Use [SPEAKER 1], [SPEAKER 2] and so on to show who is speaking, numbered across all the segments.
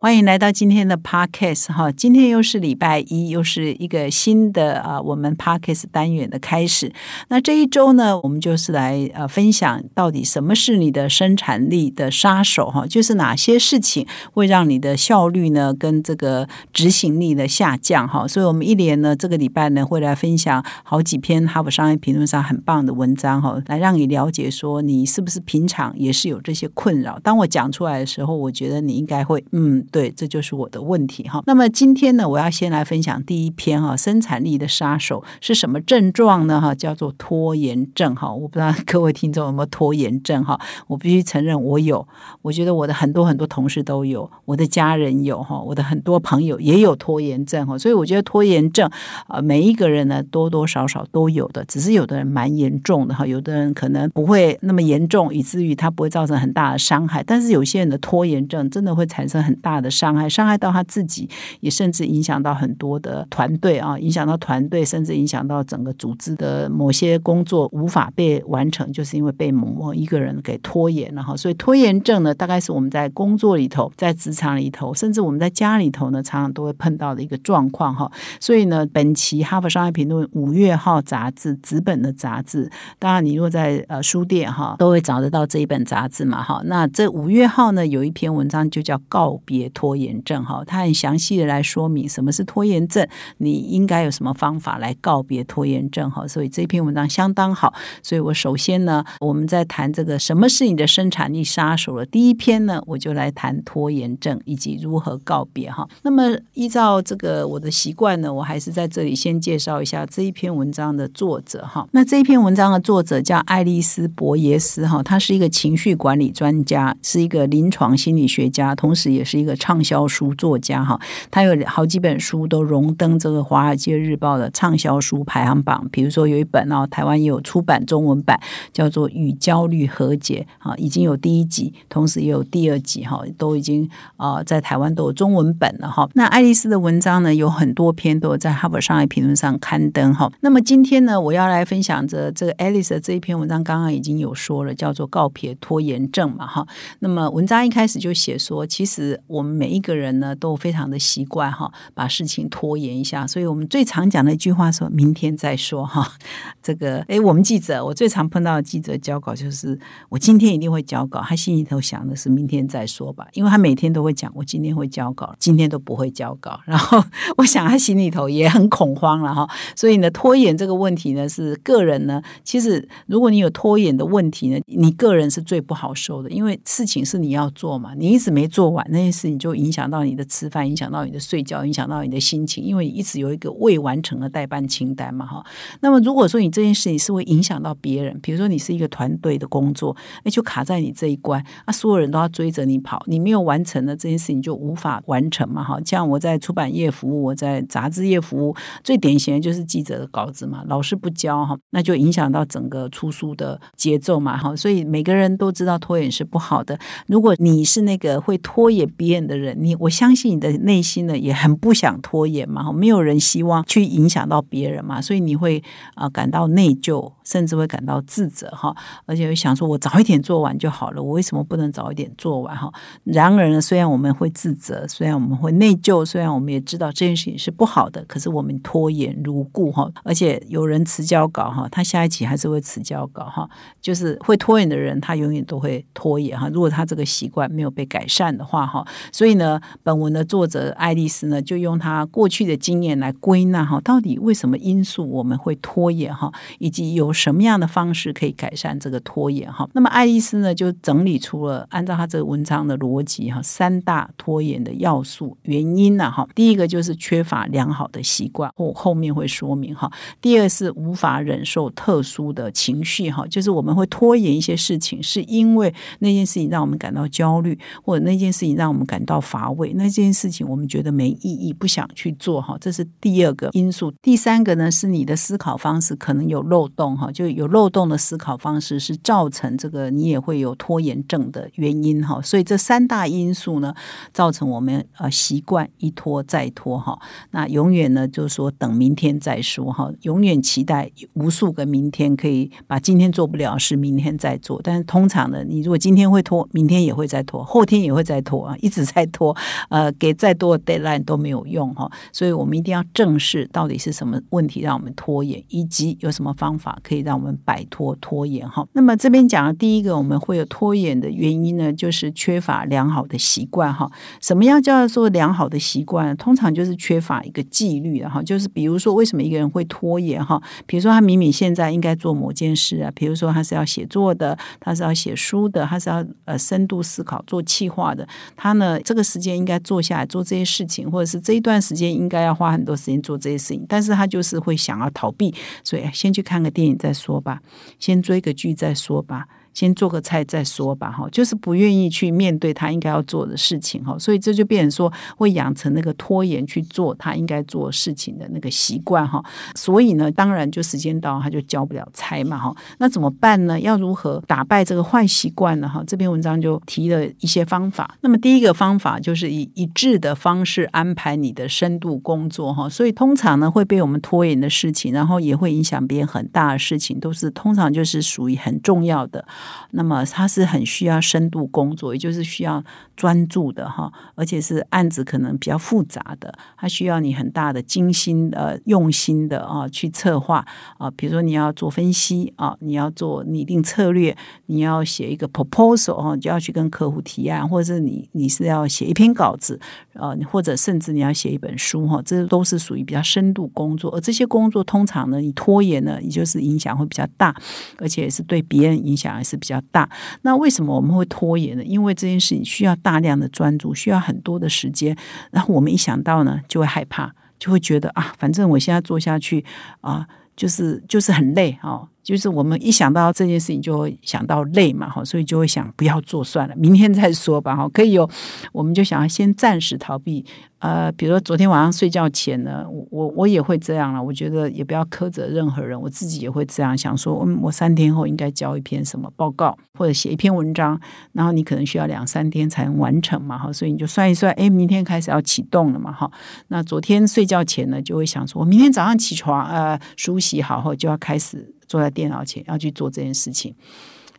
[SPEAKER 1] 欢迎来到今天的 podcast 哈，今天又是礼拜一，又是一个新的啊，我们 podcast 单元的开始。那这一周呢，我们就是来呃分享到底什么是你的生产力的杀手哈，就是哪些事情会让你的效率呢跟这个执行力的下降哈。所以我们一连呢这个礼拜呢会来分享好几篇哈佛商业评论上很棒的文章哈，来让你了解说你是不是平常也是有这些困扰。当我讲出来的时候，我觉得你应该会嗯。对，这就是我的问题哈。那么今天呢，我要先来分享第一篇哈，生产力的杀手是什么症状呢？哈，叫做拖延症哈。我不知道各位听众有没有拖延症哈。我必须承认我有，我觉得我的很多很多同事都有，我的家人有哈，我的很多朋友也有拖延症哈。所以我觉得拖延症啊，每一个人呢多多少少都有的，只是有的人蛮严重的哈，有的人可能不会那么严重，以至于他不会造成很大的伤害。但是有些人的拖延症真的会产生很大。的伤害，伤害到他自己，也甚至影响到很多的团队啊，影响到团队，甚至影响到整个组织的某些工作无法被完成，就是因为被某某一个人给拖延了哈。所以拖延症呢，大概是我们在工作里头，在职场里头，甚至我们在家里头呢，常常都会碰到的一个状况哈。所以呢，本期《哈佛商业评论》五月号杂志纸本的杂志，当然你若在呃书店哈，都会找得到这一本杂志嘛哈。那这五月号呢，有一篇文章就叫告别。拖延症哈，他很详细的来说明什么是拖延症，你应该有什么方法来告别拖延症哈。所以这篇文章相当好。所以我首先呢，我们在谈这个什么是你的生产力杀手了。第一篇呢，我就来谈拖延症以及如何告别哈。那么依照这个我的习惯呢，我还是在这里先介绍一下这一篇文章的作者哈。那这一篇文章的作者叫爱丽丝·博耶斯哈，他是一个情绪管理专家，是一个临床心理学家，同时也是一个。畅销书作家哈，他有好几本书都荣登这个《华尔街日报》的畅销书排行榜。比如说有一本哦，台湾也有出版中文版，叫做《与焦虑和解》哈，已经有第一集，同时也有第二集哈，都已经啊在台湾都有中文本了哈。那爱丽丝的文章呢，有很多篇都在《哈佛商业评论》上刊登哈。那么今天呢，我要来分享着这个爱丽丝的这一篇文章，刚刚已经有说了，叫做《告别拖延症》嘛哈。那么文章一开始就写说，其实我们。每一个人呢，都非常的习惯哈，把事情拖延一下。所以我们最常讲的一句话，说明天再说哈。这个，哎，我们记者，我最常碰到的记者交稿，就是我今天一定会交稿，他心里头想的是明天再说吧，因为他每天都会讲，我今天会交稿，今天都不会交稿。然后 我想他心里头也很恐慌了哈。所以呢，拖延这个问题呢，是个人呢，其实如果你有拖延的问题呢，你个人是最不好受的，因为事情是你要做嘛，你一直没做完那件事情。就影响到你的吃饭，影响到你的睡觉，影响到你的心情，因为一直有一个未完成的代办清单嘛，哈。那么如果说你这件事情是会影响到别人，比如说你是一个团队的工作，那就卡在你这一关，啊，所有人都要追着你跑，你没有完成的这件事情就无法完成嘛，哈。像我在出版业服务，我在杂志业服务，最典型的就是记者的稿子嘛，老师不交哈，那就影响到整个出书的节奏嘛，哈。所以每个人都知道拖延是不好的，如果你是那个会拖延别人。的人，你我相信你的内心呢也很不想拖延嘛，没有人希望去影响到别人嘛，所以你会啊感到内疚，甚至会感到自责哈，而且会想说，我早一点做完就好了，我为什么不能早一点做完哈？然而呢，虽然我们会自责，虽然我们会内疚，虽然我们也知道这件事情是不好的，可是我们拖延如故哈，而且有人迟交稿哈，他下一期还是会迟交稿哈，就是会拖延的人，他永远都会拖延哈。如果他这个习惯没有被改善的话哈。所以呢，本文的作者爱丽丝呢，就用她过去的经验来归纳哈，到底为什么因素我们会拖延哈，以及有什么样的方式可以改善这个拖延哈。那么爱丽丝呢，就整理出了按照她这个文章的逻辑哈，三大拖延的要素原因呢哈。第一个就是缺乏良好的习惯，我后面会说明哈。第二是无法忍受特殊的情绪哈，就是我们会拖延一些事情，是因为那件事情让我们感到焦虑，或者那件事情让我们感感到乏味，那这件事情我们觉得没意义，不想去做哈，这是第二个因素。第三个呢，是你的思考方式可能有漏洞哈，就有漏洞的思考方式是造成这个你也会有拖延症的原因哈。所以这三大因素呢，造成我们呃习惯一拖再拖哈，那永远呢就是说等明天再说哈，永远期待无数个明天可以把今天做不了事明天再做，但是通常呢，你如果今天会拖，明天也会再拖，后天也会再拖啊，一直再拖，呃，给再多的 deadline 都没有用哈，所以我们一定要正视到底是什么问题让我们拖延，以及有什么方法可以让我们摆脱拖延哈。那么这边讲的第一个我们会有拖延的原因呢，就是缺乏良好的习惯哈。什么样叫做良好的习惯？通常就是缺乏一个纪律的哈，就是比如说为什么一个人会拖延哈？比如说他明明现在应该做某件事啊，比如说他是要写作的，他是要写书的，他是要呃深度思考做企划的，他呢这个时间应该坐下来做这些事情，或者是这一段时间应该要花很多时间做这些事情，但是他就是会想要逃避，所以先去看个电影再说吧，先追个剧再说吧。先做个菜再说吧，哈，就是不愿意去面对他应该要做的事情，哈，所以这就变成说会养成那个拖延去做他应该做事情的那个习惯，哈，所以呢，当然就时间到他就交不了差嘛，哈，那怎么办呢？要如何打败这个坏习惯呢？哈，这篇文章就提了一些方法。那么第一个方法就是以一致的方式安排你的深度工作，哈，所以通常呢会被我们拖延的事情，然后也会影响别人很大的事情，都是通常就是属于很重要的。那么它是很需要深度工作，也就是需要专注的哈，而且是案子可能比较复杂的，它需要你很大的精心呃、用心的啊去策划啊，比如说你要做分析啊，你要做拟定策略，你要写一个 proposal 啊，就要去跟客户提案，或者是你你是要写一篇稿子啊，或者甚至你要写一本书哈，这都是属于比较深度工作，而这些工作通常呢，你拖延呢，也就是影响会比较大，而且是对别人影响是。比较大，那为什么我们会拖延呢？因为这件事情需要大量的专注，需要很多的时间，然后我们一想到呢，就会害怕，就会觉得啊，反正我现在做下去啊，就是就是很累啊。就是我们一想到这件事情，就会想到累嘛，哈，所以就会想不要做算了，明天再说吧，哈，可以有，我们就想要先暂时逃避。呃，比如说昨天晚上睡觉前呢，我我也会这样了。我觉得也不要苛责任何人，我自己也会这样想，说嗯，我三天后应该交一篇什么报告，或者写一篇文章，然后你可能需要两三天才能完成嘛，哈，所以你就算一算，哎，明天开始要启动了嘛，哈，那昨天睡觉前呢，就会想说，我明天早上起床，呃，梳洗好后就要开始。坐在电脑前要去做这件事情，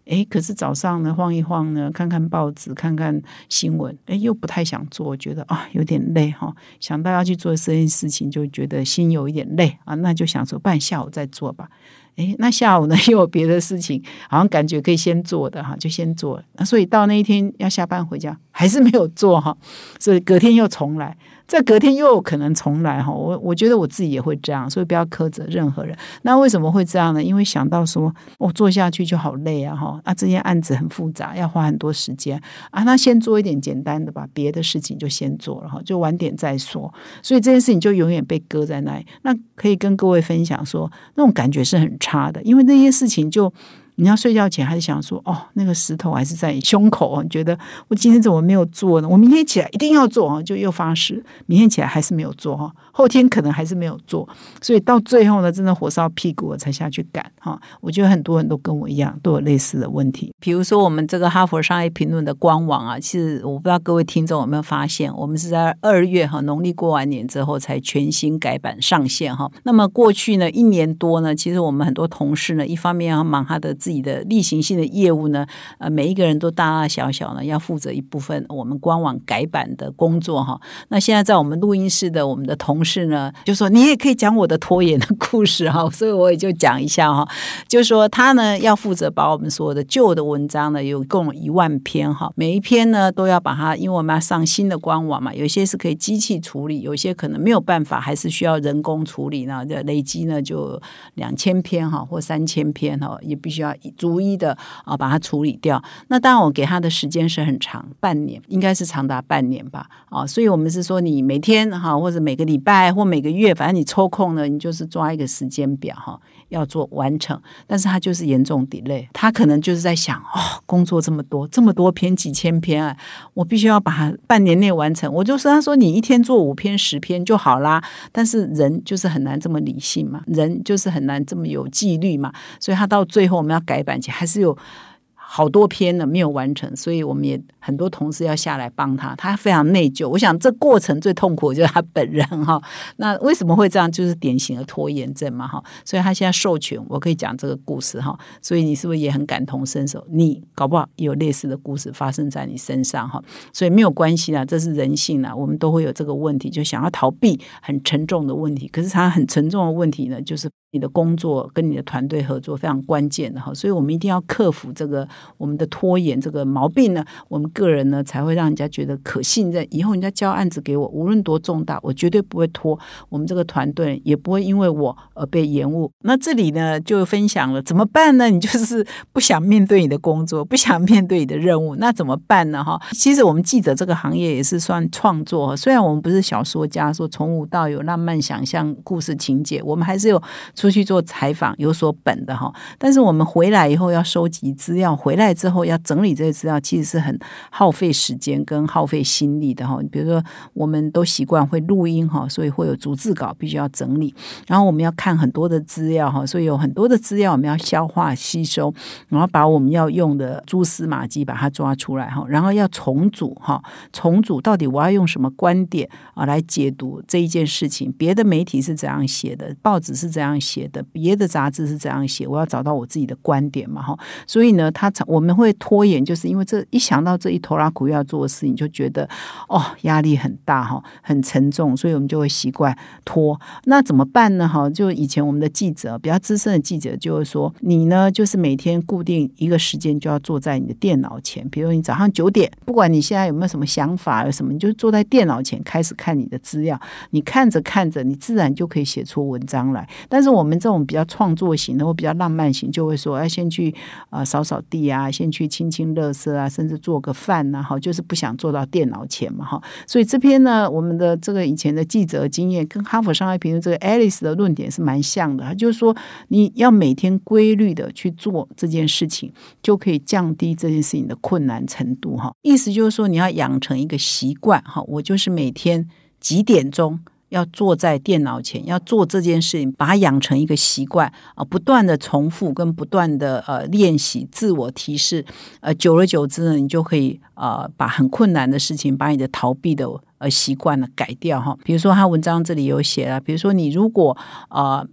[SPEAKER 1] 诶，可是早上呢晃一晃呢，看看报纸，看看新闻，诶，又不太想做，觉得啊有点累哈。想到要去做这件事情，就觉得心有一点累啊，那就想说，不然下午再做吧。诶，那下午呢 又有别的事情，好像感觉可以先做的哈，就先做。那所以到那一天要下班回家，还是没有做哈，所以隔天又重来。在隔天又有可能重来哈，我我觉得我自己也会这样，所以不要苛责任何人。那为什么会这样呢？因为想到说我做下去就好累啊哈，啊这件案子很复杂，要花很多时间啊，那先做一点简单的吧，别的事情就先做了哈，就晚点再说。所以这件事情就永远被搁在那里。那可以跟各位分享说，那种感觉是很他的，因为那些事情就。你要睡觉前还是想说哦，那个石头还是在胸口，你觉得我今天怎么没有做呢？我明天起来一定要做啊，就又发誓，明天起来还是没有做哈，后天可能还是没有做，所以到最后呢，真的火烧屁股我才下去赶哈。我觉得很多人都跟我一样，都有类似的问题。比如说我们这个哈佛商业评论的官网啊，其实我不知道各位听众有没有发现，我们是在二月哈农历过完年之后才全新改版上线哈。那么过去呢一年多呢，其实我们很多同事呢，一方面要忙他的自己的例行性的业务呢，呃，每一个人都大大小小呢，要负责一部分我们官网改版的工作哈。那现在在我们录音室的我们的同事呢，就说你也可以讲我的拖延的故事哈，所以我也就讲一下哈，就说他呢要负责把我们所有的旧的文章呢，有共一万篇哈，每一篇呢都要把它，因为我们要上新的官网嘛，有些是可以机器处理，有些可能没有办法，还是需要人工处理呢，这累积呢就两千篇哈，或三千篇哈，也必须要逐。一的啊，把它处理掉。那当然，我给他的时间是很长，半年，应该是长达半年吧。啊，所以我们是说，你每天哈，或者每个礼拜或每个月，反正你抽空呢，你就是抓一个时间表哈。要做完成，但是他就是严重 delay，他可能就是在想哦，工作这么多，这么多篇几千篇啊，我必须要把它半年内完成。我就说他说你一天做五篇十篇就好啦，但是人就是很难这么理性嘛，人就是很难这么有纪律嘛，所以他到最后我们要改版前还是有。好多篇呢没有完成，所以我们也很多同事要下来帮他，他非常内疚。我想这过程最痛苦就是他本人哈。那为什么会这样？就是典型的拖延症嘛哈。所以他现在授权，我可以讲这个故事哈。所以你是不是也很感同身受？你搞不好有类似的故事发生在你身上哈。所以没有关系啦，这是人性啦，我们都会有这个问题，就想要逃避很沉重的问题。可是他很沉重的问题呢，就是。你的工作跟你的团队合作非常关键的哈，所以我们一定要克服这个我们的拖延这个毛病呢。我们个人呢才会让人家觉得可信任，以后人家交案子给我，无论多重大，我绝对不会拖。我们这个团队也不会因为我而被延误。那这里呢就分享了怎么办呢？你就是不想面对你的工作，不想面对你的任务，那怎么办呢？哈，其实我们记者这个行业也是算创作，虽然我们不是小说家，说从无到有浪漫想象故事情节，我们还是有。出去做采访有所本的哈，但是我们回来以后要收集资料，回来之后要整理这些资料，其实是很耗费时间跟耗费心力的哈。比如说，我们都习惯会录音哈，所以会有逐字稿必须要整理，然后我们要看很多的资料哈，所以有很多的资料我们要消化吸收，然后把我们要用的蛛丝马迹把它抓出来哈，然后要重组哈，重组到底我要用什么观点啊来解读这一件事情？别的媒体是怎样写的，报纸是怎样。写写的别的杂志是这样写，我要找到我自己的观点嘛哈，所以呢，他我们会拖延，就是因为这一想到这一头拉苦要做的事情，就觉得哦压力很大哈，很沉重，所以我们就会习惯拖。那怎么办呢？哈，就以前我们的记者比较资深的记者就会说，你呢就是每天固定一个时间就要坐在你的电脑前，比如你早上九点，不管你现在有没有什么想法有什么，你就坐在电脑前开始看你的资料，你看着看着，你自然就可以写出文章来。但是我我们这种比较创作型的或比较浪漫型，就会说要先去啊扫扫地啊，先去清清垃圾啊，甚至做个饭呐，哈，就是不想坐到电脑前嘛，哈。所以这篇呢，我们的这个以前的记者经验跟哈佛商业评论这个 Alice 的论点是蛮像的，就是说你要每天规律的去做这件事情，就可以降低这件事情的困难程度，哈。意思就是说你要养成一个习惯，哈，我就是每天几点钟。要坐在电脑前，要做这件事情，把它养成一个习惯啊，不断的重复跟不断的呃练习，自我提示，呃，久而久之呢，你就可以呃把很困难的事情，把你的逃避的呃习惯呢改掉哈。比如说他文章这里有写了，比如说你如果呃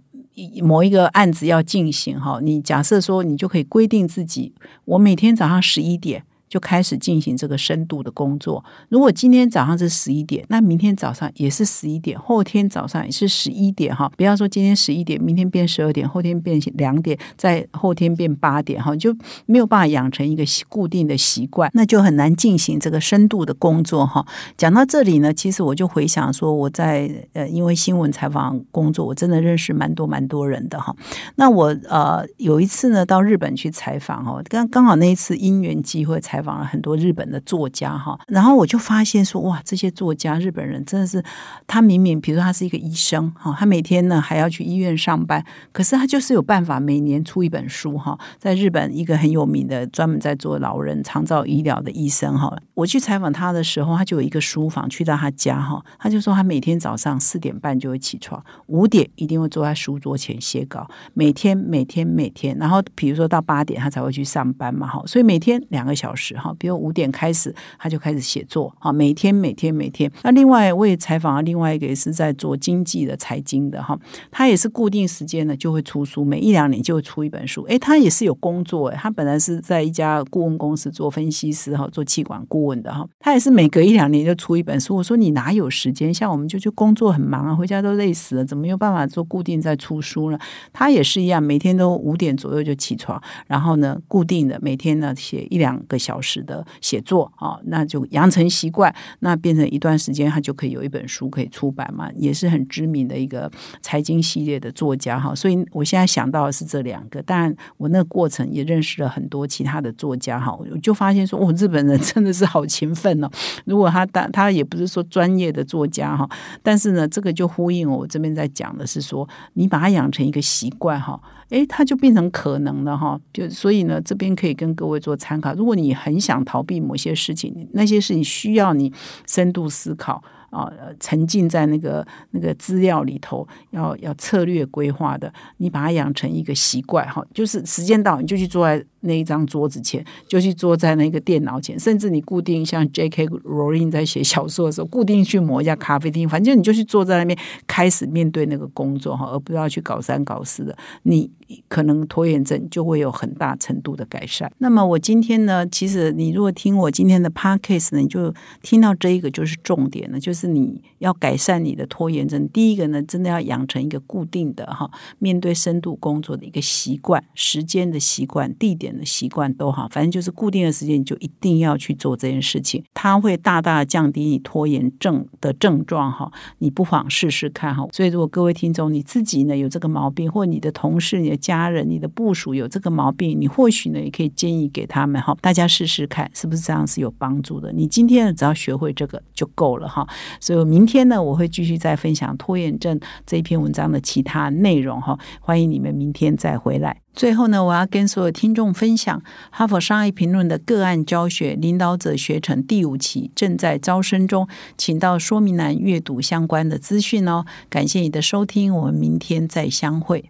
[SPEAKER 1] 某一个案子要进行哈，你假设说你就可以规定自己，我每天早上十一点。就开始进行这个深度的工作。如果今天早上是十一点，那明天早上也是十一点，后天早上也是十一点哈。不要说今天十一点，明天变十二点，后天变两点，再后天变八点哈，就没有办法养成一个固定的习惯，那就很难进行这个深度的工作哈。讲到这里呢，其实我就回想说，我在呃，因为新闻采访工作，我真的认识蛮多蛮多人的哈。那我呃有一次呢，到日本去采访哈，刚刚好那一次因缘机会采。采访了很多日本的作家哈，然后我就发现说哇，这些作家日本人真的是，他明明比如说他是一个医生哈，他每天呢还要去医院上班，可是他就是有办法每年出一本书哈，在日本一个很有名的专门在做老人长照医疗的医生哈，我去采访他的时候，他就有一个书房，去到他家哈，他就说他每天早上四点半就会起床，五点一定会坐在书桌前写稿，每天每天每天，然后比如说到八点他才会去上班嘛哈，所以每天两个小时。哈，比如五点开始，他就开始写作。哈，每天每天每天。那另外我也采访了另外一个，也是在做经济的财经的哈，他也是固定时间呢就会出书，每一两年就会出一本书。诶，他也是有工作诶，他本来是在一家顾问公司做分析师哈，做气管顾问的哈，他也是每隔一两年就出一本书。我说你哪有时间？像我们就就工作很忙啊，回家都累死了，怎么有办法做固定在出书呢？他也是一样，每天都五点左右就起床，然后呢，固定的每天呢写一两个小时。小时的写作啊，那就养成习惯，那变成一段时间，他就可以有一本书可以出版嘛，也是很知名的一个财经系列的作家哈。所以我现在想到的是这两个，当然我那过程也认识了很多其他的作家哈，我就发现说，哦，日本人真的是好勤奋哦。如果他当他也不是说专业的作家哈，但是呢，这个就呼应我这边在讲的是说，你把它养成一个习惯哈。诶，它就变成可能了哈，就所以呢，这边可以跟各位做参考。如果你很很想逃避某些事情，那些事情需要你深度思考啊，沉浸在那个那个资料里头，要要策略规划的，你把它养成一个习惯哈，就是时间到你就去做。那一张桌子前，就去坐在那个电脑前，甚至你固定像 J.K. Rowling 在写小说的时候，固定去某一家咖啡厅，反正你就去坐在那边，开始面对那个工作哈，而不要去搞三搞四的，你可能拖延症就会有很大程度的改善。那么我今天呢，其实你如果听我今天的 Podcast 呢，你就听到这一个就是重点了，就是你要改善你的拖延症。第一个呢，真的要养成一个固定的哈，面对深度工作的一个习惯，时间的习惯，地点。的习惯都好，反正就是固定的时间，你就一定要去做这件事情，它会大大降低你拖延症的症状哈。你不妨试试看哈。所以，如果各位听众你自己呢有这个毛病，或你的同事、你的家人、你的部属有这个毛病，你或许呢也可以建议给他们哈，大家试试看是不是这样是有帮助的。你今天呢只要学会这个就够了哈。所以明天呢我会继续再分享拖延症这一篇文章的其他内容哈。欢迎你们明天再回来。最后呢，我要跟所有听众分享《哈佛商业评论》的个案教学领导者学程第五期正在招生中，请到说明栏阅读相关的资讯哦。感谢你的收听，我们明天再相会。